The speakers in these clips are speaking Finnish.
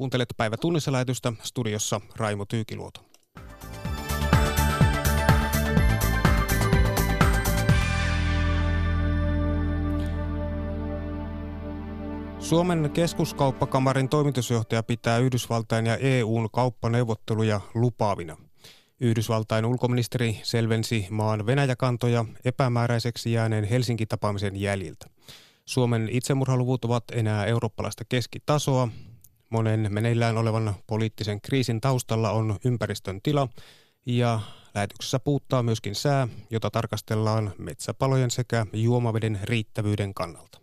Kuuntelet päivä tunnissa lähetystä studiossa Raimo Tyykiluoto. Suomen keskuskauppakamarin toimitusjohtaja pitää Yhdysvaltain ja EUn kauppaneuvotteluja lupaavina. Yhdysvaltain ulkoministeri selvensi maan Venäjäkantoja epämääräiseksi jääneen Helsinki-tapaamisen jäljiltä. Suomen itsemurhaluvut ovat enää eurooppalaista keskitasoa. Monen meneillään olevan poliittisen kriisin taustalla on ympäristön tila ja lähetyksessä puuttaa myöskin sää, jota tarkastellaan metsäpalojen sekä juomaveden riittävyyden kannalta.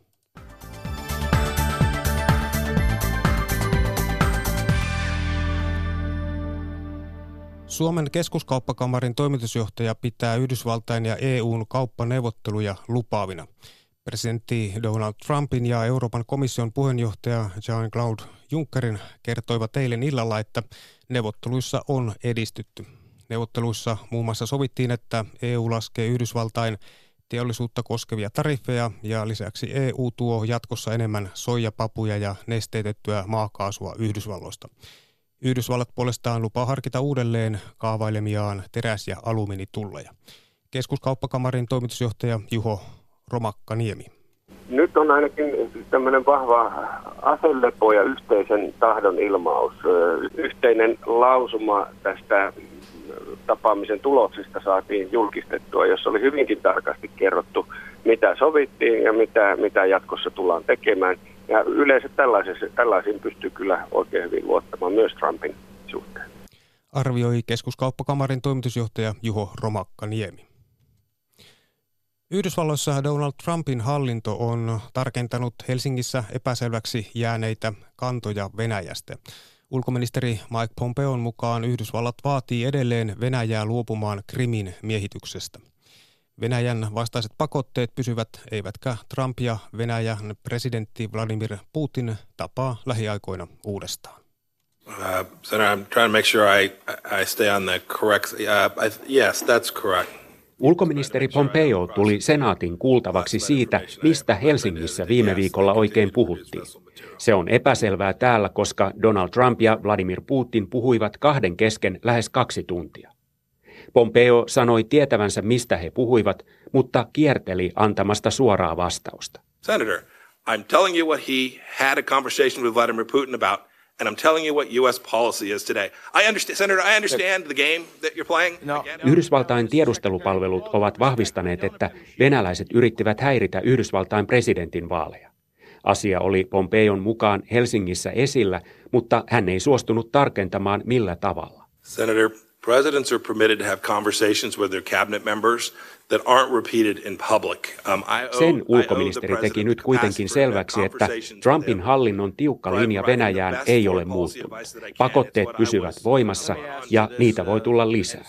Suomen keskuskauppakamarin toimitusjohtaja pitää Yhdysvaltain ja EUn kauppaneuvotteluja lupaavina. Presidentti Donald Trumpin ja Euroopan komission puheenjohtaja Jean-Claude Junckerin kertoivat eilen illalla, että neuvotteluissa on edistytty. Neuvotteluissa muun muassa sovittiin, että EU laskee Yhdysvaltain teollisuutta koskevia tariffeja ja lisäksi EU tuo jatkossa enemmän soijapapuja ja nesteytettyä maakaasua Yhdysvalloista. Yhdysvallat puolestaan lupaa harkita uudelleen kaavailemiaan teräs- ja alumiinitulleja. Keskuskauppakamarin toimitusjohtaja Juho Romakka-Niemi. Nyt on ainakin tämmöinen vahva aselepo ja yhteisen tahdon ilmaus. Yhteinen lausuma tästä tapaamisen tuloksista saatiin julkistettua, jossa oli hyvinkin tarkasti kerrottu, mitä sovittiin ja mitä, mitä jatkossa tullaan tekemään. Ja yleensä tällaisiin pystyy kyllä oikein hyvin luottamaan myös Trumpin suhteen. Arvioi keskuskauppakamarin toimitusjohtaja Juho Romakka-Niemi. Yhdysvalloissa Donald Trumpin hallinto on tarkentanut Helsingissä epäselväksi jääneitä kantoja Venäjästä. Ulkoministeri Mike Pompeon mukaan Yhdysvallat vaatii edelleen Venäjää luopumaan Krimin miehityksestä. Venäjän vastaiset pakotteet pysyvät, eivätkä Trump ja Venäjän presidentti Vladimir Putin tapaa lähiaikoina uudestaan. Uh, Senator, I'm trying to make sure I, I stay on the correct. Uh, I, yes, that's correct. Ulkoministeri Pompeo tuli senaatin kuultavaksi siitä, mistä Helsingissä viime viikolla oikein puhuttiin. Se on epäselvää täällä, koska Donald Trump ja Vladimir Putin puhuivat kahden kesken lähes kaksi tuntia. Pompeo sanoi tietävänsä, mistä he puhuivat, mutta kierteli antamasta suoraa vastausta. Senator, I'm telling you what he had a conversation with Vladimir Putin about – And I'm telling you what U.S. policy is today. I understand, Senator, I understand the game that you're playing. No. Yhdysvaltain tiedustelupalvelut ovat vahvistaneet, että venäläiset yrittivät häiritä Yhdysvaltain presidentin vaaleja. Asia oli Pompeon mukaan Helsingissä esillä, mutta hän ei suostunut tarkentamaan millä tavalla. Senator, presidents are permitted to have conversations with their cabinet members Um, Sen ulkoministeri teki nyt kuitenkin selväksi, että Trumpin hallinnon tiukka linja Venäjään ei ole muuttunut. Pakotteet pysyvät voimassa ja niitä voi tulla lisää.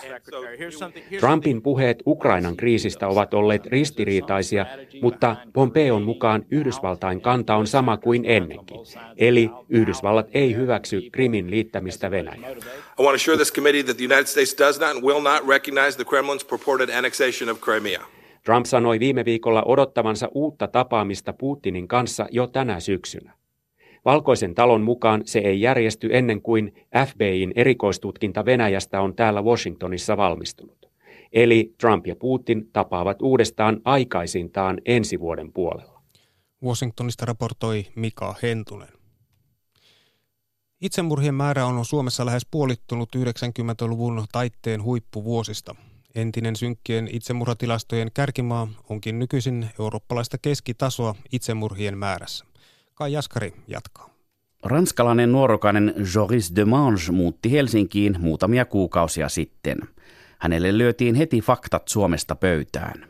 Trumpin puheet Ukrainan kriisistä ovat olleet ristiriitaisia, mutta Pompeon mukaan Yhdysvaltain kanta on sama kuin ennenkin. Eli Yhdysvallat ei hyväksy Krimin liittämistä Venäjään. I want to assure this committee that the United States does not and will not recognize the Kremlin's purported annexation of Crimea. Trump sanoi viime viikolla odottavansa uutta tapaamista Putinin kanssa jo tänä syksynä. Valkoisen talon mukaan se ei järjesty ennen kuin FBIin erikoistutkinta Venäjästä on täällä Washingtonissa valmistunut. Eli Trump ja Putin tapaavat uudestaan aikaisintaan ensi vuoden puolella. Washingtonista raportoi Mika Hentunen. Itsemurhien määrä on Suomessa lähes puolittunut 90-luvun taitteen huippuvuosista. Entinen synkkien itsemurhatilastojen kärkimaa onkin nykyisin eurooppalaista keskitasoa itsemurhien määrässä. Kai Jaskari jatkaa. Ranskalainen nuorokainen Joris de Mange muutti Helsinkiin muutamia kuukausia sitten. Hänelle lyötiin heti faktat Suomesta pöytään.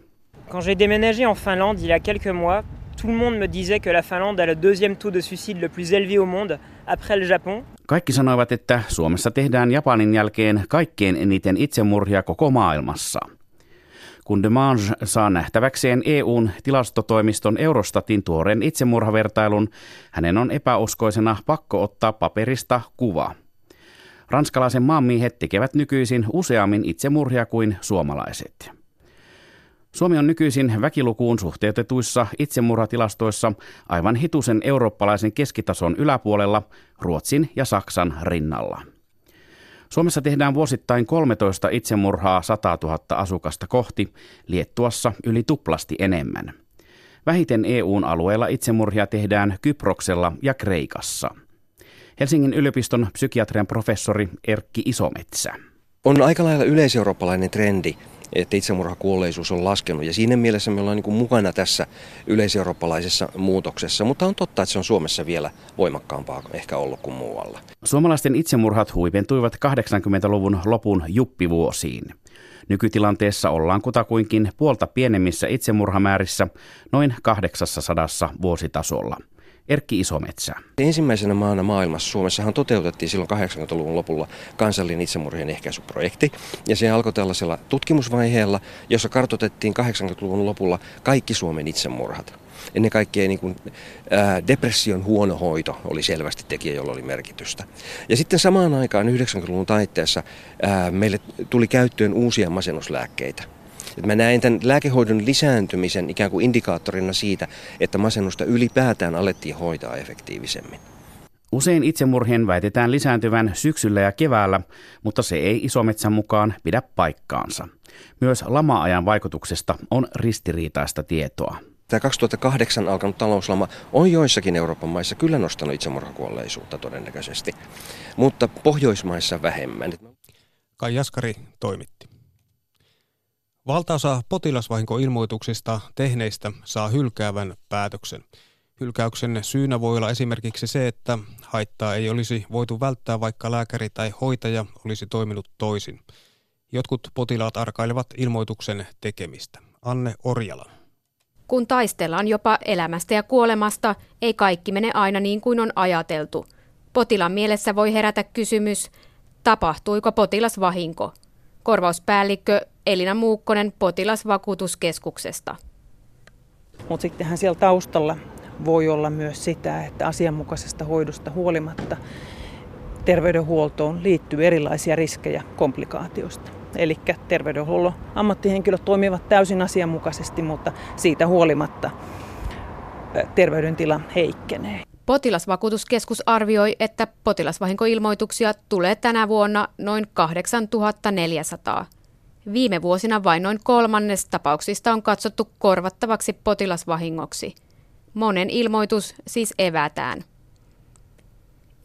Quand j'ai déménagé en Finlande il y a quelques mois, tout le monde me disait que la Finlande a le deuxième taux de suicide le plus élevé au monde après le Japon. Kaikki sanoivat, että Suomessa tehdään Japanin jälkeen kaikkein eniten itsemurhia koko maailmassa. Kun Demange saa nähtäväkseen EUn tilastotoimiston Eurostatin tuoreen itsemurhavertailun, hänen on epäuskoisena pakko ottaa paperista kuva. Ranskalaisen maanmiehet tekevät nykyisin useammin itsemurhia kuin suomalaiset. Suomi on nykyisin väkilukuun suhteutetuissa itsemurhatilastoissa aivan hitusen eurooppalaisen keskitason yläpuolella Ruotsin ja Saksan rinnalla. Suomessa tehdään vuosittain 13 itsemurhaa 100 000 asukasta kohti, Liettuassa yli tuplasti enemmän. Vähiten EUn alueella itsemurhia tehdään Kyproksella ja Kreikassa. Helsingin yliopiston psykiatrian professori Erkki Isometsä. On aika lailla yleiseurooppalainen trendi, että itsemurhakuolleisuus on laskenut. Ja siinä mielessä me ollaan niin kuin mukana tässä yleiseurooppalaisessa muutoksessa, mutta on totta, että se on Suomessa vielä voimakkaampaa ehkä ollut kuin muualla. Suomalaisten itsemurhat huipentuivat 80-luvun lopun juppivuosiin. Nykytilanteessa ollaan kutakuinkin puolta pienemmissä itsemurhamäärissä noin 800 vuositasolla. Erkki Isometsä. Ensimmäisenä maana maailmassa Suomessahan toteutettiin silloin 80-luvun lopulla kansallinen itsemurhien ehkäisyprojekti. Ja se alkoi tällaisella tutkimusvaiheella, jossa kartoitettiin 80-luvun lopulla kaikki Suomen itsemurhat. Ennen kaikkea niin kuin, ää, depression huono hoito oli selvästi tekijä, jolla oli merkitystä. Ja sitten samaan aikaan 90-luvun taitteessa ää, meille tuli käyttöön uusia masennuslääkkeitä. Et mä näen tämän lääkehoidon lisääntymisen ikään kuin indikaattorina siitä, että masennusta ylipäätään alettiin hoitaa efektiivisemmin. Usein itsemurhien väitetään lisääntyvän syksyllä ja keväällä, mutta se ei isometsän mukaan pidä paikkaansa. Myös lama-ajan vaikutuksesta on ristiriitaista tietoa. Tämä 2008 alkanut talouslama on joissakin Euroopan maissa kyllä nostanut itsemurhakuolleisuutta todennäköisesti, mutta Pohjoismaissa vähemmän. Kai Jaskari toimitti. Valtaosa potilasvahinkoilmoituksista tehneistä saa hylkäävän päätöksen. Hylkäyksen syynä voi olla esimerkiksi se, että haittaa ei olisi voitu välttää, vaikka lääkäri tai hoitaja olisi toiminut toisin. Jotkut potilaat arkailevat ilmoituksen tekemistä. Anne Orjala. Kun taistellaan jopa elämästä ja kuolemasta, ei kaikki mene aina niin kuin on ajateltu. Potilaan mielessä voi herätä kysymys, tapahtuiko potilasvahinko? Korvauspäällikkö Elina Muukkonen potilasvakuutuskeskuksesta. Mutta sittenhän siellä taustalla voi olla myös sitä, että asianmukaisesta hoidosta huolimatta terveydenhuoltoon liittyy erilaisia riskejä komplikaatioista. Eli terveydenhuollon ammattihenkilöt toimivat täysin asianmukaisesti, mutta siitä huolimatta terveydentila heikkenee. Potilasvakuutuskeskus arvioi, että potilasvahinkoilmoituksia tulee tänä vuonna noin 8400. Viime vuosina vain noin kolmannes tapauksista on katsottu korvattavaksi potilasvahingoksi. Monen ilmoitus siis evätään.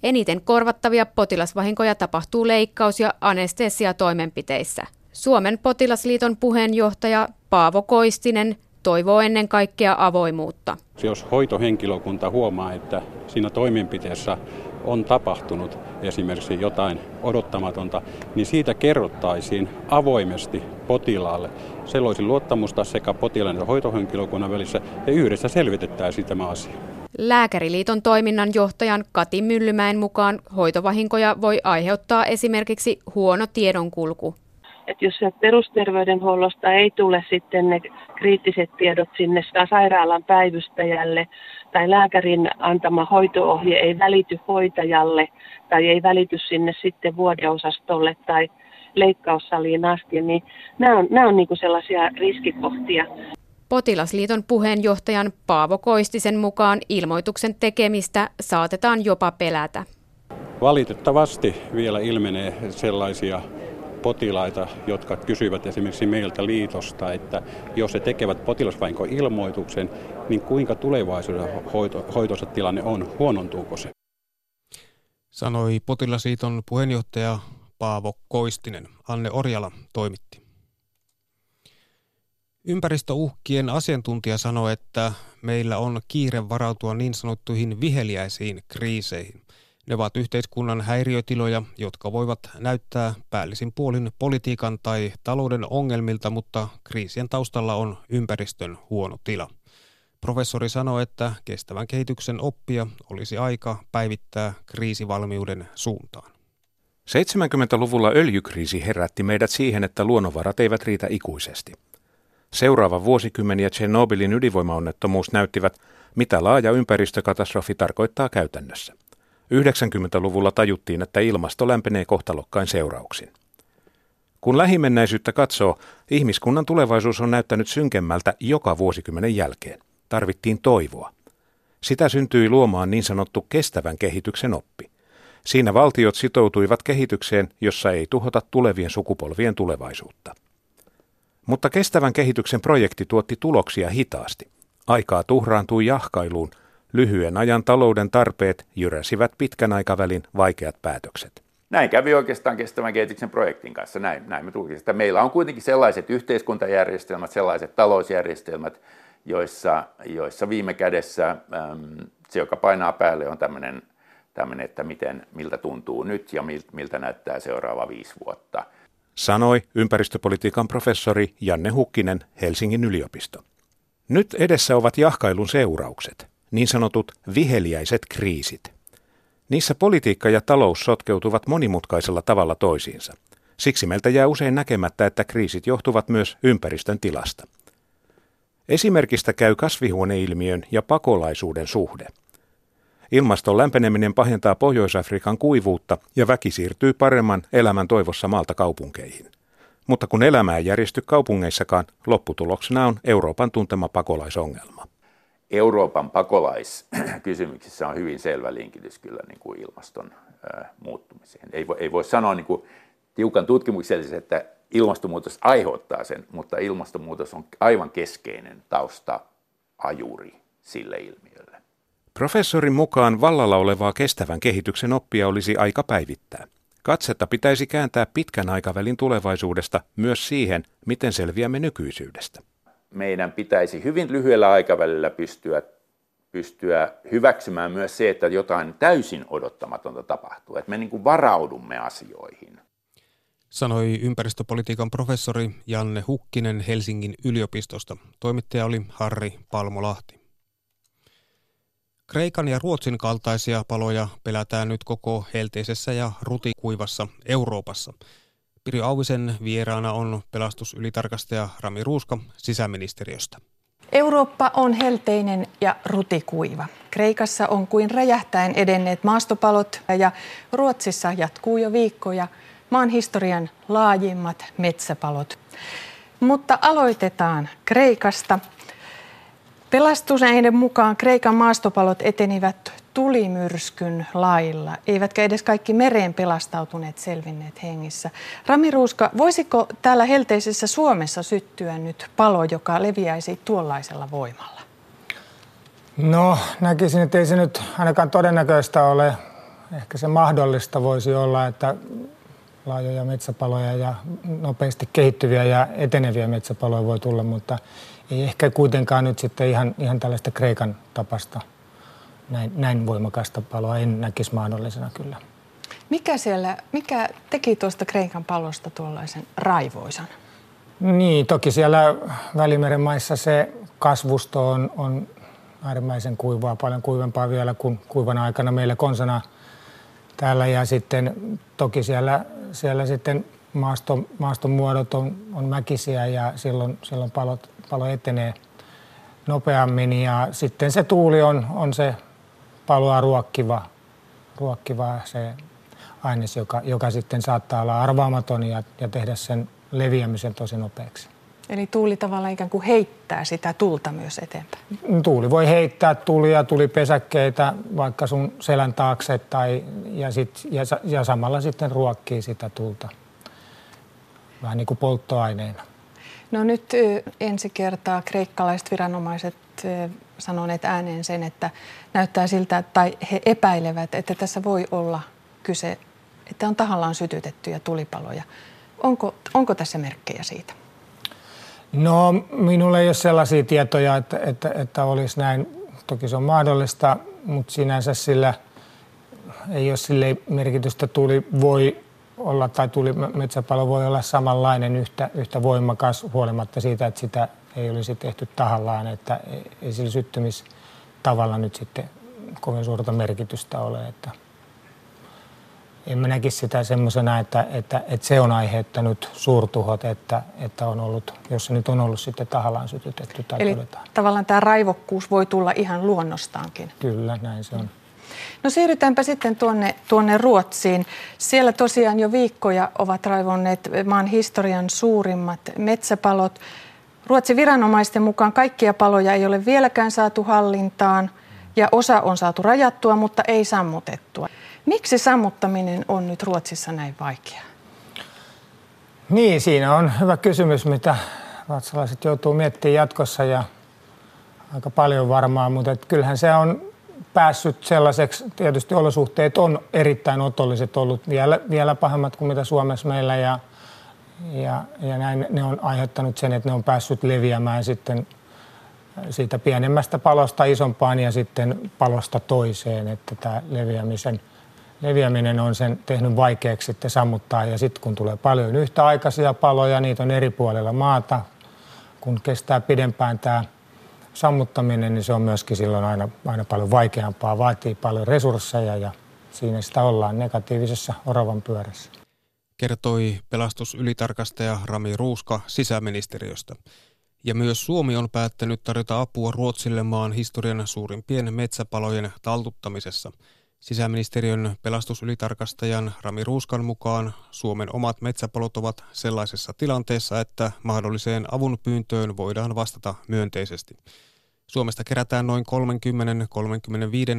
Eniten korvattavia potilasvahinkoja tapahtuu leikkaus- ja anestesiatoimenpiteissä. Suomen potilasliiton puheenjohtaja Paavo Koistinen toivoo ennen kaikkea avoimuutta. Jos hoitohenkilökunta huomaa, että siinä toimenpiteessä on tapahtunut esimerkiksi jotain odottamatonta, niin siitä kerrottaisiin avoimesti potilaalle. Se loisi luottamusta sekä potilaan ja hoitohenkilökunnan välissä ja yhdessä selvitettäisiin tämä asia. Lääkäriliiton toiminnan johtajan Kati Myllymäen mukaan hoitovahinkoja voi aiheuttaa esimerkiksi huono tiedonkulku. Et jos perusterveydenhuollosta ei tule sitten ne kriittiset tiedot sinne sairaalan päivystäjälle tai lääkärin antama hoitoohje ei välity hoitajalle tai ei välity sinne sitten vuodeosastolle tai leikkaussaliin asti, niin nämä on, nämä on niin sellaisia riskikohtia. Potilasliiton puheenjohtajan Paavo Koistisen mukaan ilmoituksen tekemistä saatetaan jopa pelätä. Valitettavasti vielä ilmenee sellaisia potilaita, jotka kysyvät esimerkiksi meiltä liitosta, että jos he tekevät potilasvahinkoilmoituksen, niin kuinka tulevaisuuden hoito, hoitoisa tilanne on, huonontuuko se? Sanoi Potilasliiton puheenjohtaja Paavo Koistinen. Anne Orjala toimitti. Ympäristöuhkien asiantuntija sanoi, että meillä on kiire varautua niin sanottuihin viheliäisiin kriiseihin. Ne ovat yhteiskunnan häiriötiloja, jotka voivat näyttää päällisin puolin politiikan tai talouden ongelmilta, mutta kriisien taustalla on ympäristön huono tila. Professori sanoi, että kestävän kehityksen oppia olisi aika päivittää kriisivalmiuden suuntaan. 70-luvulla öljykriisi herätti meidät siihen, että luonnonvarat eivät riitä ikuisesti. Seuraava vuosikymmen ja Tchernobylin ydinvoimaonnettomuus näyttivät, mitä laaja ympäristökatastrofi tarkoittaa käytännössä. 90-luvulla tajuttiin, että ilmasto lämpenee kohtalokkain seurauksin. Kun lähimennäisyyttä katsoo, ihmiskunnan tulevaisuus on näyttänyt synkemmältä joka vuosikymmenen jälkeen. Tarvittiin toivoa. Sitä syntyi luomaan niin sanottu kestävän kehityksen oppi. Siinä valtiot sitoutuivat kehitykseen, jossa ei tuhota tulevien sukupolvien tulevaisuutta. Mutta kestävän kehityksen projekti tuotti tuloksia hitaasti. Aikaa tuhraantui jahkailuun, lyhyen ajan talouden tarpeet jyräsivät pitkän aikavälin vaikeat päätökset. Näin kävi oikeastaan kestävän kehityksen projektin kanssa. Näin, näin me tulkisin, että meillä on kuitenkin sellaiset yhteiskuntajärjestelmät, sellaiset talousjärjestelmät, joissa, joissa viime kädessä äm, se, joka painaa päälle, on tämmöinen, tämmöinen että miten, miltä tuntuu nyt ja miltä näyttää seuraava viisi vuotta. Sanoi ympäristöpolitiikan professori Janne Hukkinen Helsingin yliopisto. Nyt edessä ovat jahkailun seuraukset, niin sanotut viheliäiset kriisit. Niissä politiikka ja talous sotkeutuvat monimutkaisella tavalla toisiinsa. Siksi meiltä jää usein näkemättä, että kriisit johtuvat myös ympäristön tilasta. Esimerkistä käy kasvihuoneilmiön ja pakolaisuuden suhde. Ilmaston lämpeneminen pahentaa Pohjois-Afrikan kuivuutta ja väki siirtyy paremman elämän toivossa maalta kaupunkeihin. Mutta kun elämää ei järjesty kaupungeissakaan, lopputuloksena on Euroopan tuntema pakolaisongelma. Euroopan pakolaiskysymyksissä on hyvin selvä linkitys kyllä niin kuin ilmaston muuttumiseen. Ei voi, ei voi sanoa niin kuin tiukan tutkimuksellisesti, että ilmastonmuutos aiheuttaa sen, mutta ilmastonmuutos on aivan keskeinen tausta ajuri sille ilmiölle. Professorin mukaan vallalla olevaa kestävän kehityksen oppia olisi aika päivittää. Katsetta pitäisi kääntää pitkän aikavälin tulevaisuudesta myös siihen, miten selviämme nykyisyydestä. Meidän pitäisi hyvin lyhyellä aikavälillä pystyä, pystyä hyväksymään myös se, että jotain täysin odottamatonta tapahtuu, että me niin kuin varaudumme asioihin sanoi ympäristöpolitiikan professori Janne Hukkinen Helsingin yliopistosta. Toimittaja oli Harri Palmolahti. Kreikan ja Ruotsin kaltaisia paloja pelätään nyt koko helteisessä ja rutikuivassa Euroopassa. Piri Auvisen vieraana on pelastusylitarkastaja Rami Ruuska sisäministeriöstä. Eurooppa on helteinen ja rutikuiva. Kreikassa on kuin räjähtäen edenneet maastopalot ja Ruotsissa jatkuu jo viikkoja – maan historian laajimmat metsäpalot. Mutta aloitetaan Kreikasta. Pelastuneiden mukaan Kreikan maastopalot etenivät tulimyrskyn lailla, eivätkä edes kaikki mereen pelastautuneet selvinneet hengissä. Rami Ruuska, voisiko täällä helteisessä Suomessa syttyä nyt palo, joka leviäisi tuollaisella voimalla? No, näkisin, että ei se nyt ainakaan todennäköistä ole. Ehkä se mahdollista voisi olla, että laajoja metsäpaloja ja nopeasti kehittyviä ja eteneviä metsäpaloja voi tulla, mutta ei ehkä kuitenkaan nyt sitten ihan, ihan tällaista Kreikan tapasta näin, näin voimakasta paloa en näkisi mahdollisena kyllä. Mikä, siellä, mikä teki tuosta Kreikan palosta tuollaisen raivoisan? Niin, toki siellä Välimeren maissa se kasvusto on, on äärimmäisen kuivaa, paljon kuivempaa vielä kuin kuivana aikana meillä konsana täällä. Ja sitten toki siellä siellä sitten maaston, maaston muodot on, on mäkisiä ja silloin, silloin palot, palo etenee nopeammin ja sitten se tuuli on, on se paloa ruokkiva, ruokkiva se aines, joka, joka sitten saattaa olla arvaamaton ja, ja tehdä sen leviämisen tosi nopeaksi. Eli tuuli tavallaan ikään kuin heittää sitä tulta myös eteenpäin? Tuuli voi heittää tulia, tulipesäkkeitä vaikka sun selän taakse tai, ja, sit, ja, ja samalla sitten ruokkii sitä tulta vähän niin kuin polttoaineena. No nyt ensi kertaa kreikkalaiset viranomaiset sanoneet ääneen sen, että näyttää siltä, tai he epäilevät, että tässä voi olla kyse, että on tahallaan sytytettyjä tulipaloja. Onko, onko tässä merkkejä siitä? No minulla ei ole sellaisia tietoja, että, että, että olisi näin. Toki se on mahdollista, mutta sinänsä sillä ei ole sille merkitystä. Tuli voi olla tai tuli metsäpalo voi olla samanlainen yhtä, yhtä voimakas huolimatta siitä, että sitä ei olisi tehty tahallaan, että ei sillä syttymistavalla nyt sitten kovin suurta merkitystä ole. Että en mä näkisi sitä semmoisena, että, että, että, se on aiheuttanut suurtuhot, että, että on ollut, jos se nyt on ollut sitten tahallaan sytytetty tai Eli todetaan. tavallaan tämä raivokkuus voi tulla ihan luonnostaankin. Kyllä, näin se on. No siirrytäänpä sitten tuonne, tuonne Ruotsiin. Siellä tosiaan jo viikkoja ovat raivonneet maan historian suurimmat metsäpalot. Ruotsin viranomaisten mukaan kaikkia paloja ei ole vieläkään saatu hallintaan ja osa on saatu rajattua, mutta ei sammutettua. Miksi sammuttaminen on nyt Ruotsissa näin vaikeaa? Niin, siinä on hyvä kysymys, mitä ruotsalaiset joutuu miettimään jatkossa ja aika paljon varmaan, mutta kyllähän se on päässyt sellaiseksi, tietysti olosuhteet on erittäin otolliset ollut, vielä, vielä pahemmat kuin mitä Suomessa meillä ja, ja, ja näin ne on aiheuttanut sen, että ne on päässyt leviämään sitten siitä pienemmästä palosta isompaan ja sitten palosta toiseen, että tämä leviämisen, leviäminen on sen tehnyt vaikeaksi sitten sammuttaa. Ja sitten kun tulee paljon yhtäaikaisia paloja, niitä on eri puolilla maata, kun kestää pidempään tämä sammuttaminen, niin se on myöskin silloin aina, aina paljon vaikeampaa, vaatii paljon resursseja ja siinä sitä ollaan negatiivisessa oravan pyörässä. Kertoi pelastusylitarkastaja Rami Ruuska sisäministeriöstä. Ja myös Suomi on päättänyt tarjota apua Ruotsille maan historian suurimpien metsäpalojen taltuttamisessa. Sisäministeriön pelastusylitarkastajan Rami Ruuskan mukaan Suomen omat metsäpalot ovat sellaisessa tilanteessa, että mahdolliseen avun pyyntöön voidaan vastata myönteisesti. Suomesta kerätään noin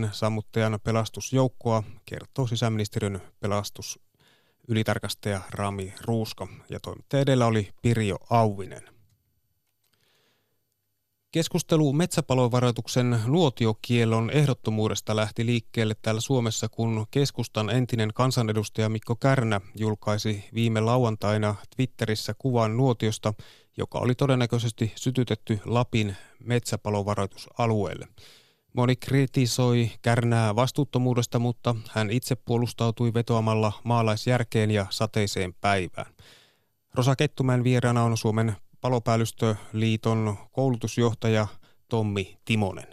30-35 sammuttajan pelastusjoukkoa, kertoo sisäministeriön pelastusylitarkastaja Rami Ruuska. Ja toimittaja edellä oli Pirjo Auvinen. Keskustelu metsäpalovaroituksen nuotiokielon ehdottomuudesta lähti liikkeelle täällä Suomessa, kun keskustan entinen kansanedustaja Mikko Kärnä julkaisi viime lauantaina Twitterissä kuvan nuotiosta, joka oli todennäköisesti sytytetty Lapin metsäpalovaroitusalueelle. Moni kritisoi Kärnää vastuuttomuudesta, mutta hän itse puolustautui vetoamalla maalaisjärkeen ja sateiseen päivään. Rosa Kettumäen vieraana on Suomen palopäällystöliiton koulutusjohtaja Tommi Timonen.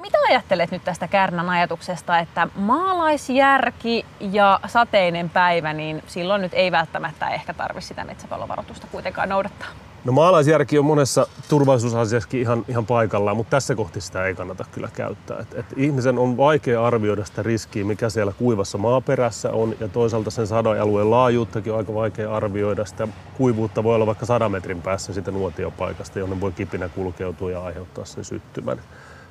Mitä ajattelet nyt tästä Kärnän ajatuksesta, että maalaisjärki ja sateinen päivä, niin silloin nyt ei välttämättä ehkä tarvitse sitä metsäpalovaroitusta kuitenkaan noudattaa? No maalaisjärki on monessa turvallisuusasiassakin ihan, ihan paikallaan, mutta tässä kohti sitä ei kannata kyllä käyttää. Et, et ihmisen on vaikea arvioida sitä riskiä, mikä siellä kuivassa maaperässä on, ja toisaalta sen sadajalueen laajuuttakin on aika vaikea arvioida. Sitä kuivuutta voi olla vaikka sadan metrin päässä siitä nuotiopaikasta, jonne voi kipinä kulkeutua ja aiheuttaa sen syttymän.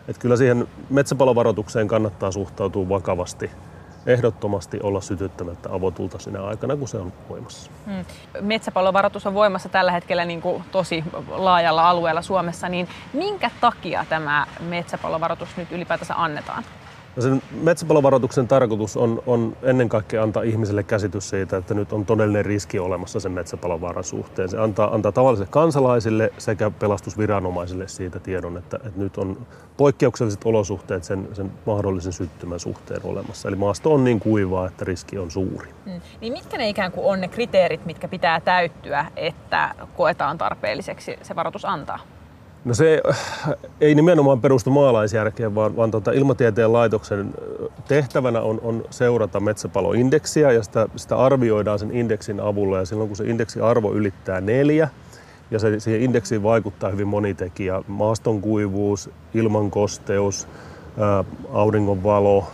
Et kyllä siihen metsäpalovaroitukseen kannattaa suhtautua vakavasti ehdottomasti olla sytyttämättä avotulta sinä aikana, kun se on voimassa. Hmm. Metsäpalovaroitus on voimassa tällä hetkellä niin kuin tosi laajalla alueella Suomessa, niin minkä takia tämä metsäpalovaroitus nyt ylipäätänsä annetaan? No sen metsäpalovaroituksen tarkoitus on, on ennen kaikkea antaa ihmiselle käsitys siitä, että nyt on todellinen riski olemassa sen metsäpalovaaran suhteen. Se antaa, antaa tavallisille kansalaisille sekä pelastusviranomaisille siitä tiedon, että, että nyt on poikkeukselliset olosuhteet sen, sen mahdollisen syttymän suhteen olemassa. Eli maasto on niin kuivaa, että riski on suuri. Hmm. Niin mitkä ne ikään kuin on ne kriteerit, mitkä pitää täyttyä, että koetaan tarpeelliseksi se varoitus antaa? No se ei nimenomaan perustu maalaisjärkeen, vaan, vaan tota Ilmatieteen laitoksen tehtävänä on, on seurata metsäpaloindeksiä ja sitä, sitä arvioidaan sen indeksin avulla. Ja silloin kun se indeksiarvo ylittää neljä, ja se, siihen indeksiin vaikuttaa hyvin moni tekijä, maaston kuivuus, ilmankosteus, auringonvalo,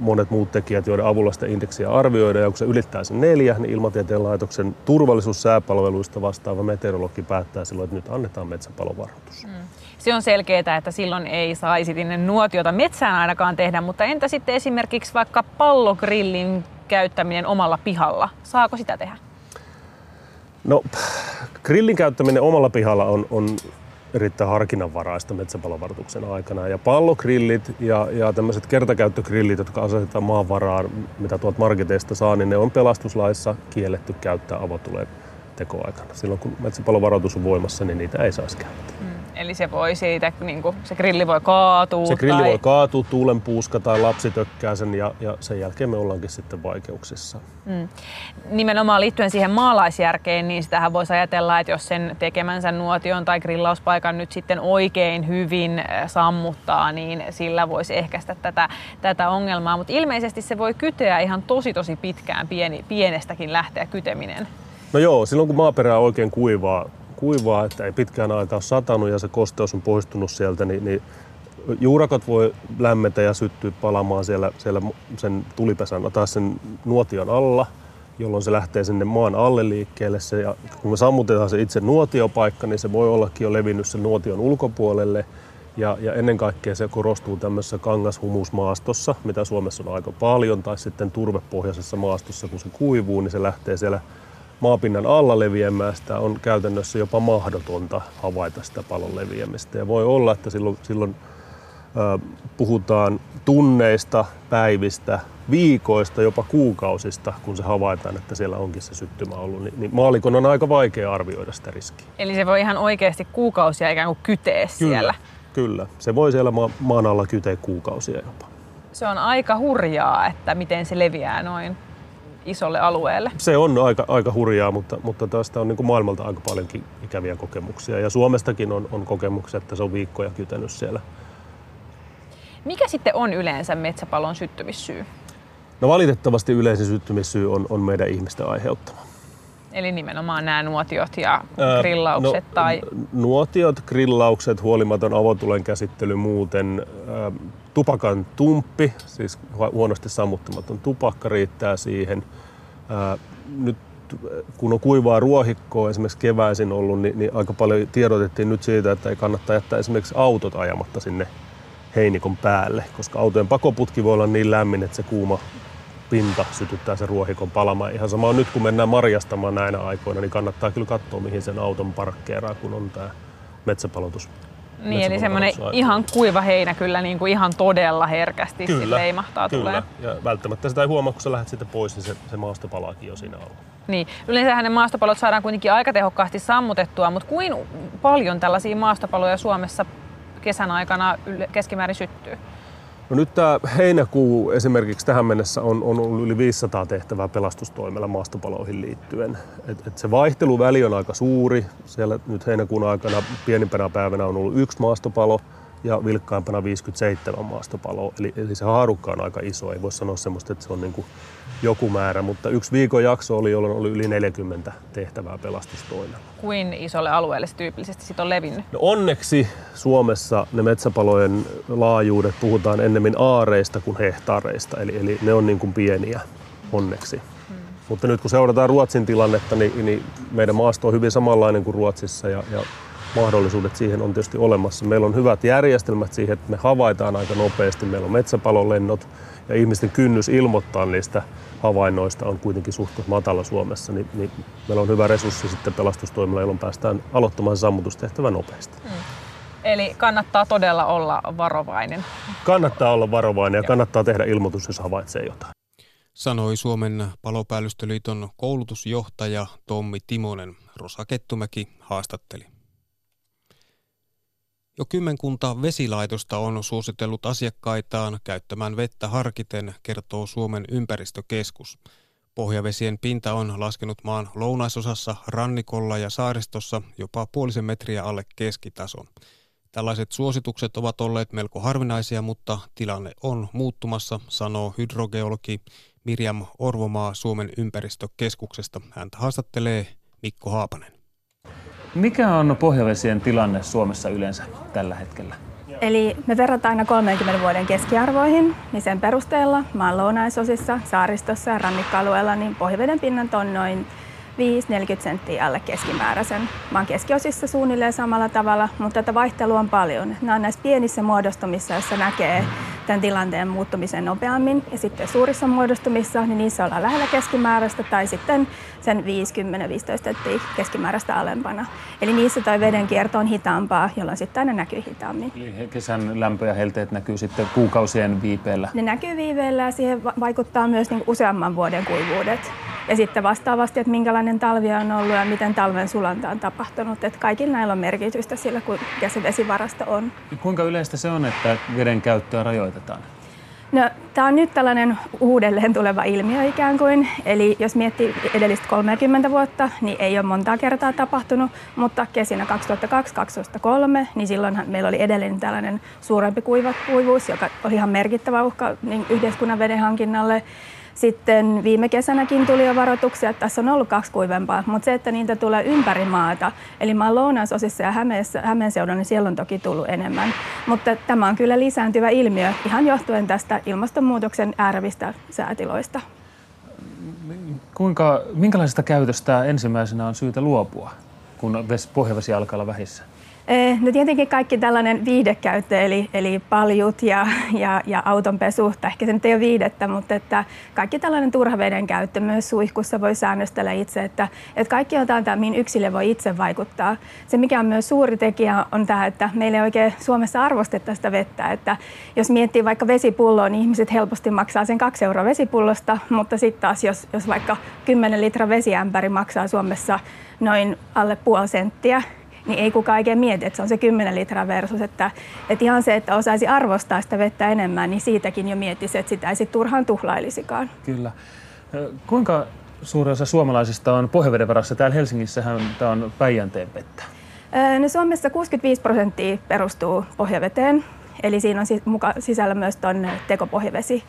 monet muut tekijät, joiden avulla sitä indeksiä arvioidaan. Ja kun se ylittää sen neljä, niin Ilmatieteen laitoksen turvallisuussääpalveluista vastaava meteorologi päättää silloin, että nyt annetaan metsäpalovaroitus. Mm. Se on selkeää, että silloin ei saisi sinne nuotiota metsään ainakaan tehdä, mutta entä sitten esimerkiksi vaikka pallogrillin käyttäminen omalla pihalla? Saako sitä tehdä? No, grillin käyttäminen omalla pihalla on, on erittäin harkinnanvaraista metsäpalovaroituksen aikana. Ja pallogrillit ja, ja tämmöiset kertakäyttögrillit, jotka asetetaan maanvaraan, mitä tuolta marketeista saa, niin ne on pelastuslaissa kielletty käyttää avotuleen tekoaikana. Silloin kun metsäpalovaroitus on voimassa, niin niitä ei saisi käyttää. Mm. Eli se voi siitä, niin kuin, se grilli voi kaatua? Se grilli tai... voi kaatua, tuulenpuuska tai lapsi tökkää sen ja, ja sen jälkeen me ollaankin sitten vaikeuksissa. Mm. Nimenomaan liittyen siihen maalaisjärkeen, niin sitähän voisi ajatella, että jos sen tekemänsä nuotion tai grillauspaikan nyt sitten oikein hyvin äh, sammuttaa, niin sillä voisi ehkäistä tätä, tätä ongelmaa. Mutta ilmeisesti se voi kyteä ihan tosi tosi pitkään pieni, pienestäkin lähteä kyteminen. No joo, silloin kun maaperä on oikein kuivaa, kuivaa, että ei pitkään aikaa satanut ja se kosteus on poistunut sieltä, niin, niin juurakot voi lämmetä ja syttyä palamaan siellä, siellä sen tulipesän tai sen nuotion alla, jolloin se lähtee sinne maan alle liikkeelle. Se, ja kun me sammutetaan se itse nuotiopaikka, niin se voi ollakin jo levinnyt sen nuotion ulkopuolelle. Ja, ja ennen kaikkea se korostuu tämmöisessä kangashumusmaastossa, mitä Suomessa on aika paljon, tai sitten turvepohjaisessa maastossa, kun se kuivuu, niin se lähtee siellä maapinnan alla leviämään, sitä on käytännössä jopa mahdotonta havaita sitä palon leviämistä. Ja voi olla, että silloin, silloin puhutaan tunneista, päivistä, viikoista, jopa kuukausista, kun se havaitaan, että siellä onkin se syttymä ollut, niin, niin maalikon on aika vaikea arvioida sitä riskiä. Eli se voi ihan oikeasti kuukausia ikään kuin kytee kyllä, siellä? Kyllä, se voi siellä ma- maan alla kyteä kuukausia jopa. Se on aika hurjaa, että miten se leviää noin isolle alueelle. Se on aika, aika hurjaa, mutta, mutta tästä on niin kuin maailmalta aika paljonkin ikäviä kokemuksia. Ja Suomestakin on, on kokemuksia, että se on viikkoja kytänyt siellä mikä sitten on yleensä metsäpalon syttymissyy? No valitettavasti yleisin syttymissyy on, on meidän ihmisten aiheuttama. Eli nimenomaan nämä nuotiot ja grillaukset? no, tai... Nuotiot, grillaukset, huolimaton avotulen käsittely muuten, ää, tupakan tumppi, siis huonosti sammuttamaton tupakka riittää siihen. Ää, nyt kun on kuivaa ruohikkoa esimerkiksi keväisin ollut, niin, niin aika paljon tiedotettiin nyt siitä, että ei kannata jättää esimerkiksi autot ajamatta sinne heinikon päälle, koska autojen pakoputki voi olla niin lämmin, että se kuuma pinta sytyttää sen ruohikon palamaan. Ihan sama on nyt, kun mennään marjastamaan näinä aikoina, niin kannattaa kyllä katsoa, mihin sen auton parkkeeraa, kun on tämä metsäpalotus. Niin, eli semmoinen ihan kuiva heinä kyllä niin kuin ihan todella herkästi kyllä, leimahtaa kyllä. tulee. Ja välttämättä sitä ei huomaa, kun sä lähdet sitten pois, niin se, se maasto palaakin jo siinä alla. Niin, yleensä ne maastopalot saadaan kuitenkin aika tehokkaasti sammutettua, mutta kuin paljon tällaisia maastopaloja Suomessa kesän aikana keskimäärin syttyy? No nyt tämä heinäkuu esimerkiksi tähän mennessä on, on ollut yli 500 tehtävää pelastustoimella maastopaloihin liittyen. Et, et se vaihteluväli on aika suuri. Siellä nyt heinäkuun aikana pienimpänä päivänä on ollut yksi maastopalo ja vilkkaimpana 57 maastopaloa. Eli, eli se haarukka on aika iso. Ei voi sanoa semmoista, että se on niin kuin joku määrä, mutta yksi viikon jakso oli, jolloin oli yli 40 tehtävää pelastustoimella. Kuin isolle alueelle se tyypillisesti sit on levinnyt? No onneksi Suomessa ne metsäpalojen laajuudet puhutaan ennemmin aareista kuin hehtaareista, eli, eli ne on niin kuin pieniä onneksi. Hmm. Mutta nyt kun seurataan Ruotsin tilannetta, niin, niin meidän maasto on hyvin samanlainen kuin Ruotsissa ja, ja mahdollisuudet siihen on tietysti olemassa. Meillä on hyvät järjestelmät siihen, että me havaitaan aika nopeasti. Meillä on metsäpalolennot ja ihmisten kynnys ilmoittaa niistä havainnoista on kuitenkin suht matala Suomessa, niin, niin meillä on hyvä resurssi sitten pelastustoimilla, jolloin päästään aloittamaan sammutustehtävä nopeasti. Mm. Eli kannattaa todella olla varovainen. Kannattaa olla varovainen ja kannattaa tehdä ilmoitus, jos havaitsee jotain. Sanoi Suomen palopäällystöliiton koulutusjohtaja Tommi Timonen. Rosa Kettumäki haastatteli. Jo kymmenkunta vesilaitosta on suositellut asiakkaitaan käyttämään vettä harkiten, kertoo Suomen ympäristökeskus. Pohjavesien pinta on laskenut maan lounaisosassa, rannikolla ja saaristossa jopa puolisen metriä alle keskitason. Tällaiset suositukset ovat olleet melko harvinaisia, mutta tilanne on muuttumassa, sanoo hydrogeologi Mirjam Orvomaa Suomen ympäristökeskuksesta. Häntä haastattelee Mikko Haapanen. Mikä on pohjavesien tilanne Suomessa yleensä tällä hetkellä? Eli me verrataan aina 30 vuoden keskiarvoihin, niin sen perusteella maan lounaisosissa, saaristossa ja rannikkoalueella niin pohjaveden pinnat on noin 5-40 senttiä alle keskimääräisen. Maan keskiosissa suunnilleen samalla tavalla, mutta tätä vaihtelua on paljon. Nämä on näissä pienissä muodostumissa, joissa näkee tämän tilanteen muuttumisen nopeammin. Ja sitten suurissa muodostumissa, niin niissä ollaan lähellä keskimääräistä tai sitten sen 50-15 senttiä keskimääräistä alempana. Eli niissä toi veden kierto on hitaampaa, jolloin sitten aina näkyy hitaammin. Eli kesän lämpö ja helteet näkyy sitten kuukausien viipeellä? Ne näkyy viiveellä ja siihen vaikuttaa myös niin useamman vuoden kuivuudet. Ja sitten vastaavasti, että minkälainen talvi on ollut ja miten talven sulanta on tapahtunut. Että kaikilla näillä on merkitystä sillä, kuinka se vesivarasto on. Kuinka yleistä se on, että veden käyttöä rajoitetaan? No, tämä on nyt tällainen uudelleen tuleva ilmiö ikään kuin. Eli jos miettii edellistä 30 vuotta, niin ei ole montaa kertaa tapahtunut, mutta kesinä 2002-2003, niin silloinhan meillä oli edelleen tällainen suurempi kuivuus, joka oli ihan merkittävä uhka niin yhteiskunnan veden hankinnalle Sitten viime kesänäkin tuli jo varoituksia, että tässä on ollut kaksi kuivempaa, mutta se, että niitä tulee ympäri maata, eli maan lounaisosissa ja Hämeen seudulla, niin siellä on toki tullut enemmän. Mutta tämä on kyllä lisääntyvä ilmiö ihan johtuen tästä ilmastonmuutoksen äärävistä säätiloista. Kuinka, minkälaisesta käytöstä ensimmäisenä on syytä luopua, kun pohjavesi alkaa olla vähissä? Eh, no tietenkin kaikki tällainen viidekäyttö, eli, eli paljut ja, ja, ja autonpesu, tai ehkä se nyt ei ole viidettä, mutta että kaikki tällainen turhaveden käyttö myös suihkussa voi säännöstellä itse, että, että kaikki on tämä, mihin yksilö voi itse vaikuttaa. Se, mikä on myös suuri tekijä, on tämä, että meillä ei oikein Suomessa arvosteta sitä vettä, että jos miettii vaikka vesipulloa, niin ihmiset helposti maksaa sen kaksi euroa vesipullosta, mutta sitten taas jos, jos vaikka 10 litran vesiämpäri maksaa Suomessa noin alle puoli senttiä, niin ei kukaan oikein mieti, että se on se 10 litraa versus, että, että ihan se, että osaisi arvostaa sitä vettä enemmän, niin siitäkin jo miettisi, että sitä ei sitten turhaan tuhlailisikaan. Kyllä. Kuinka suuri osa suomalaisista on pohjaveden varassa? Täällä Helsingissähän tämä on Päijänteen vettä. No Suomessa 65 prosenttia perustuu pohjaveteen, eli siinä on sisällä myös tuon tekopohjavesi.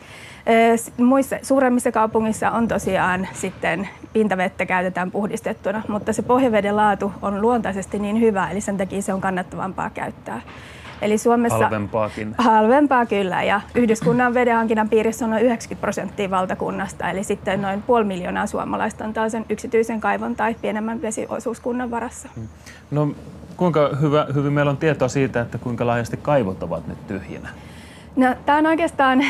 Muissa suuremmissa kaupungissa on tosiaan sitten pintavettä käytetään puhdistettuna, mutta se pohjaveden laatu on luontaisesti niin hyvä, eli sen takia se on kannattavampaa käyttää. Eli Suomessa halvempaakin. Halvempaa kyllä, ja yhdyskunnan vedenhankinnan piirissä on noin 90 prosenttia valtakunnasta, eli sitten noin puoli miljoonaa suomalaista on tällaisen yksityisen kaivon tai pienemmän vesiosuuskunnan varassa. Hmm. No kuinka hyvä, hyvin meillä on tietoa siitä, että kuinka laajasti kaivot ovat nyt tyhjinä? No, tämä on oikeastaan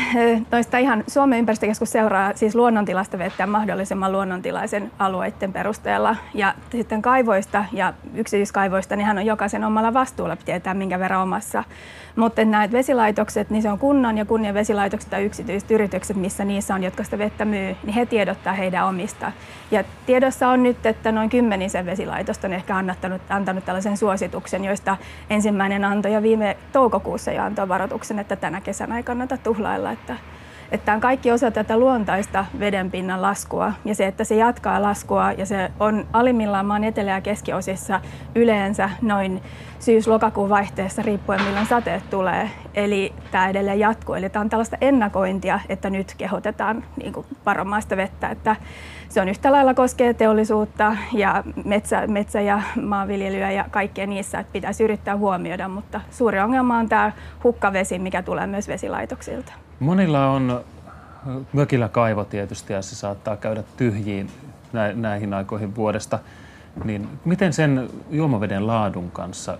noista ihan Suomen ympäristökeskus seuraa siis luonnontilasta vettä mahdollisimman luonnontilaisen alueiden perusteella. Ja sitten kaivoista ja yksityiskaivoista, niin hän on jokaisen omalla vastuulla tietää, minkä verran omassa mutta näitä vesilaitokset, niin se on kunnan ja kunnan vesilaitokset tai yksityiset yritykset, missä niissä on, jotka sitä vettä myy, niin he tiedottaa heidän omista. Ja tiedossa on nyt, että noin kymmenisen vesilaitosta on ehkä antanut, antanut tällaisen suosituksen, joista ensimmäinen antoi jo viime toukokuussa ja antoi varoituksen, että tänä kesänä ei kannata tuhlailla. Että että tämä on kaikki osa tätä luontaista vedenpinnan laskua ja se, että se jatkaa laskua ja se on alimmillaan maan etelä- ja keskiosissa yleensä noin syys-lokakuun vaihteessa riippuen milloin sateet tulee. Eli tämä edelleen jatkuu. Eli tämä on tällaista ennakointia, että nyt kehotetaan niin kuin varomaista vettä. Että se on yhtä lailla koskee teollisuutta ja metsä, metsä- ja maanviljelyä ja kaikkea niissä, että pitäisi yrittää huomioida, mutta suuri ongelma on tämä hukkavesi, mikä tulee myös vesilaitoksilta. Monilla on mökillä kaivo tietysti ja se saattaa käydä tyhjiin näihin aikoihin vuodesta. Niin miten sen juomaveden laadun kanssa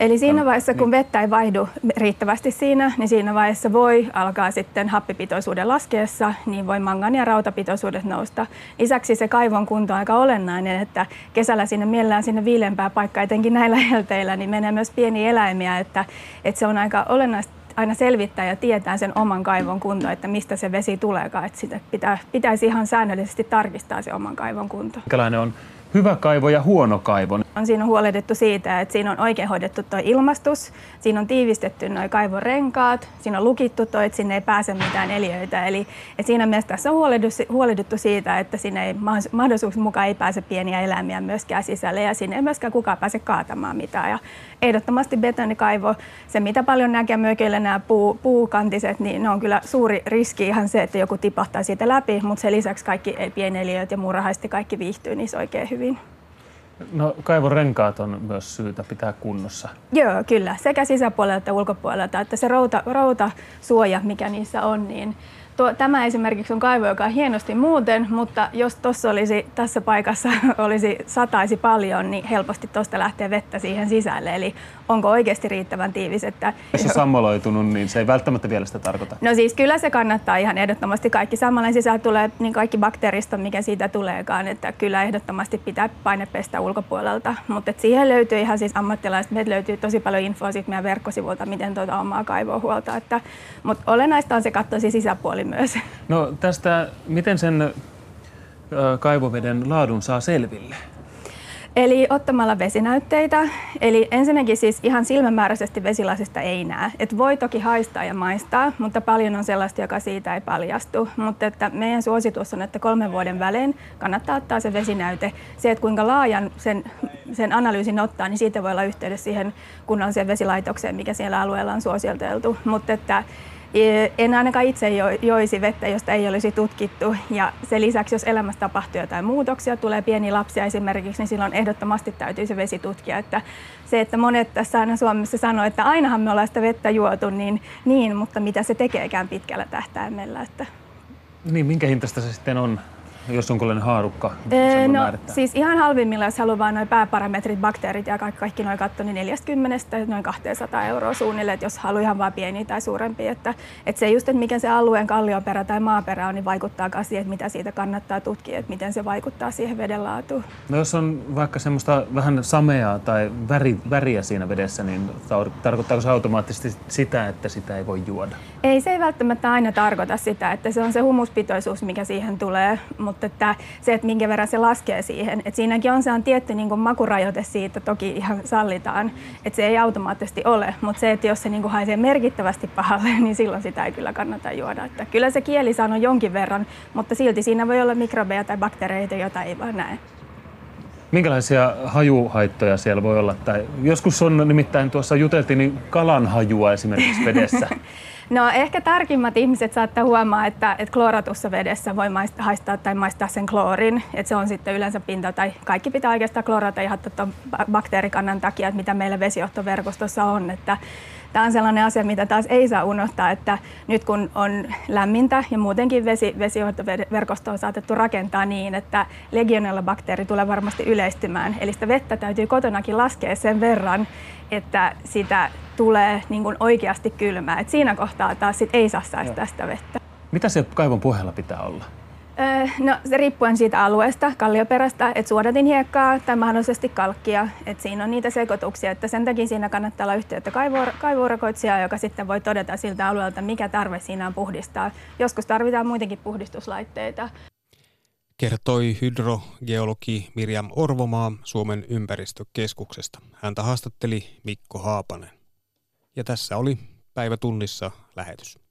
Eli siinä vaiheessa, kun niin. vettä ei vaihdu riittävästi siinä, niin siinä vaiheessa voi alkaa sitten happipitoisuuden laskeessa, niin voi mangan ja rautapitoisuudet nousta. Lisäksi se kaivon kunto on aika olennainen, että kesällä sinne mielellään sinne viilempää paikkaa, etenkin näillä helteillä, niin menee myös pieniä eläimiä, että, että se on aika olennaista aina selvittää ja tietää sen oman kaivon kunto, että mistä se vesi tuleekaan. Että sitä pitää, pitäisi ihan säännöllisesti tarkistaa se oman kaivon kunto. Minkälainen on hyvä kaivo ja huono kaivo. On siinä huolehdittu siitä, että siinä on oikein hoidettu tuo ilmastus, siinä on tiivistetty nuo kaivon renkaat, siinä on lukittu tuo, että sinne ei pääse mitään eliöitä. Eli että siinä mielessä tässä on huolehdittu siitä, että sinne ei mahdollisuuksien mukaan ei pääse pieniä eläimiä myöskään sisälle ja sinne ei myöskään kukaan pääse kaatamaan mitään. Ja ehdottomasti betonikaivo, se mitä paljon näkee mökillä nämä puu, puukantiset, niin ne on kyllä suuri riski ihan se, että joku tipahtaa siitä läpi, mutta sen lisäksi kaikki pieneliöt ja muurahaiset kaikki viihtyy niissä oikein hyvin. No kaivon renkaat on myös syytä pitää kunnossa. Joo, kyllä. Sekä sisäpuolelta että ulkopuolelta. Että se routa, routasuoja, mikä niissä on, niin Tuo, tämä esimerkiksi on kaivo, joka on hienosti muuten, mutta jos tuossa olisi, tässä paikassa olisi sataisi paljon, niin helposti tuosta lähtee vettä siihen sisälle. Eli onko oikeasti riittävän tiivis? Että... Jos on sammaloitunut, niin se ei välttämättä vielä sitä tarkoita. No siis kyllä se kannattaa ihan ehdottomasti. Kaikki sammalen sisältä tulee, niin kaikki bakteerista, mikä siitä tuleekaan. Että kyllä ehdottomasti pitää painepestä ulkopuolelta. Mutta siihen löytyy ihan siis ammattilaiset. Meiltä löytyy tosi paljon infoa siitä meidän verkkosivulta, miten tuota omaa kaivoa huolta. Että, mutta olennaista on se katsoa sisäpuoli myös. No tästä, miten sen kaivoveden laadun saa selville? Eli ottamalla vesinäytteitä. Eli ensinnäkin siis ihan silmämääräisesti vesilasista ei näe. Et voi toki haistaa ja maistaa, mutta paljon on sellaista, joka siitä ei paljastu. Mutta että meidän suositus on, että kolmen vuoden välein kannattaa ottaa se vesinäyte. Se, että kuinka laajan sen, sen analyysin ottaa, niin siitä voi olla yhteydessä siihen kunnalliseen vesilaitokseen, mikä siellä alueella on suositeltu. Mutta että En ainakaan itse joisi vettä, josta ei olisi tutkittu. Ja sen lisäksi, jos elämässä tapahtuu jotain muutoksia, tulee pieni lapsia esimerkiksi, niin silloin ehdottomasti täytyy se vesi tutkia. Että se, että monet tässä aina Suomessa sanoo, että ainahan me ollaan sitä vettä juotu, niin, niin mutta mitä se tekeekään pitkällä tähtäimellä. Että... Niin, minkä hintaista se sitten on jos on kullainen haarukka? Ee, no määrittää. siis ihan halvimmilla, jos haluaa vain noin pääparametrit, bakteerit ja kaikki, kaikki noin katto, niin 40 noin 200 euroa suunnilleen, että jos haluaa ihan vain pieniä tai suurempia. Että, että se just, että mikä se alueen kallioperä tai maaperä on, niin vaikuttaa siihen, että mitä siitä kannattaa tutkia, että miten se vaikuttaa siihen veden laatuun. No jos on vaikka semmoista vähän sameaa tai väri, väriä siinä vedessä, niin tarkoittaako se automaattisesti sitä, että sitä ei voi juoda? Ei, se ei välttämättä aina tarkoita sitä, että se on se humuspitoisuus, mikä siihen tulee, mutta mutta että se, että minkä verran se laskee siihen. Että siinäkin on se on tietty niin kuin makurajoite siitä, toki ihan sallitaan, että se ei automaattisesti ole, mutta se, että jos se niin kuin haisee merkittävästi pahalle, niin silloin sitä ei kyllä kannata juoda. Että kyllä se kieli sanoo jonkin verran, mutta silti siinä voi olla mikrobeja tai bakteereita, joita ei vaan näe. Minkälaisia hajuhaittoja siellä voi olla? Tai joskus on nimittäin tuossa juteltiin niin kalan hajua esimerkiksi vedessä. No ehkä tarkimmat ihmiset saattaa huomaa, että, että klooratussa vedessä voi maista, haistaa tai maistaa sen kloorin. Että se on sitten yleensä pinta tai kaikki pitää oikeastaan kloorata ihan tuon bakteerikannan takia, että mitä meillä vesijohtoverkostossa on. Että Tämä on sellainen asia, mitä taas ei saa unohtaa, että nyt kun on lämmintä ja muutenkin vesi, vesijohtoverkosto on saatettu rakentaa niin, että legionella bakteeri tulee varmasti yleistymään. Eli sitä vettä täytyy kotonakin laskea sen verran, että sitä tulee niin kuin oikeasti kylmää. Et siinä kohtaa taas sit ei saa säästää sitä vettä. Mitä se kaivon pohjalla pitää olla? No se riippuen siitä alueesta, kallioperästä, että suodatin hiekkaa tai mahdollisesti kalkkia, että siinä on niitä sekoituksia, että sen takia siinä kannattaa olla yhteyttä kaivuurakoitsijaa, joka sitten voi todeta siltä alueelta, mikä tarve siinä on puhdistaa. Joskus tarvitaan muitakin puhdistuslaitteita. Kertoi hydrogeologi Mirjam Orvomaa Suomen ympäristökeskuksesta. Häntä haastatteli Mikko Haapanen. Ja tässä oli päivä tunnissa lähetys.